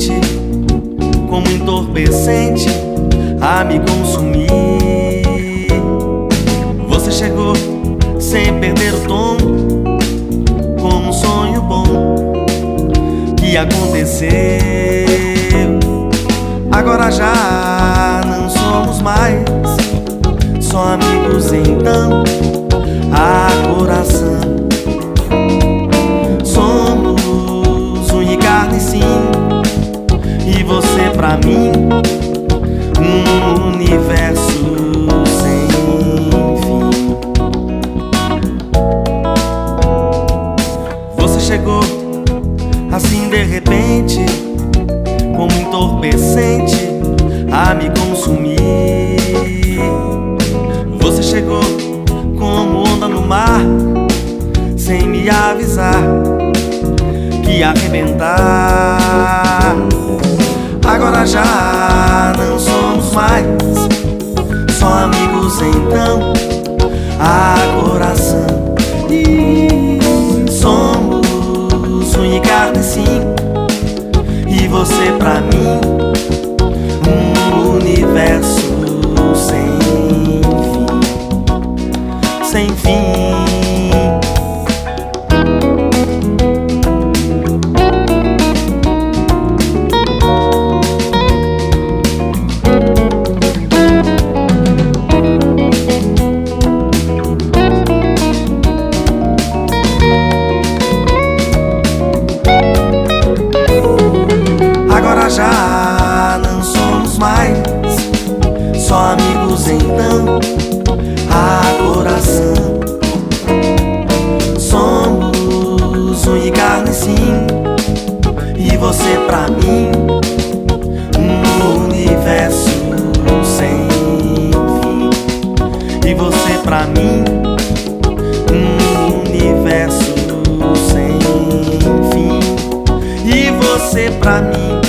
repente, como entorpecente, a me consumir. Você chegou sem perder o tom, como um sonho bom que aconteceu. Agora já não somos mais só amigos então. A coração chegou assim de repente, como entorpecente a me consumir. Você chegou como onda no mar, sem me avisar que arrebentar. Agora já não somos mais só amigos então. A coração carne sim. E você pra mim um universo coração somos unha e carne sim. E você pra mim um universo sem fim. E você pra mim um universo sem fim. E você pra mim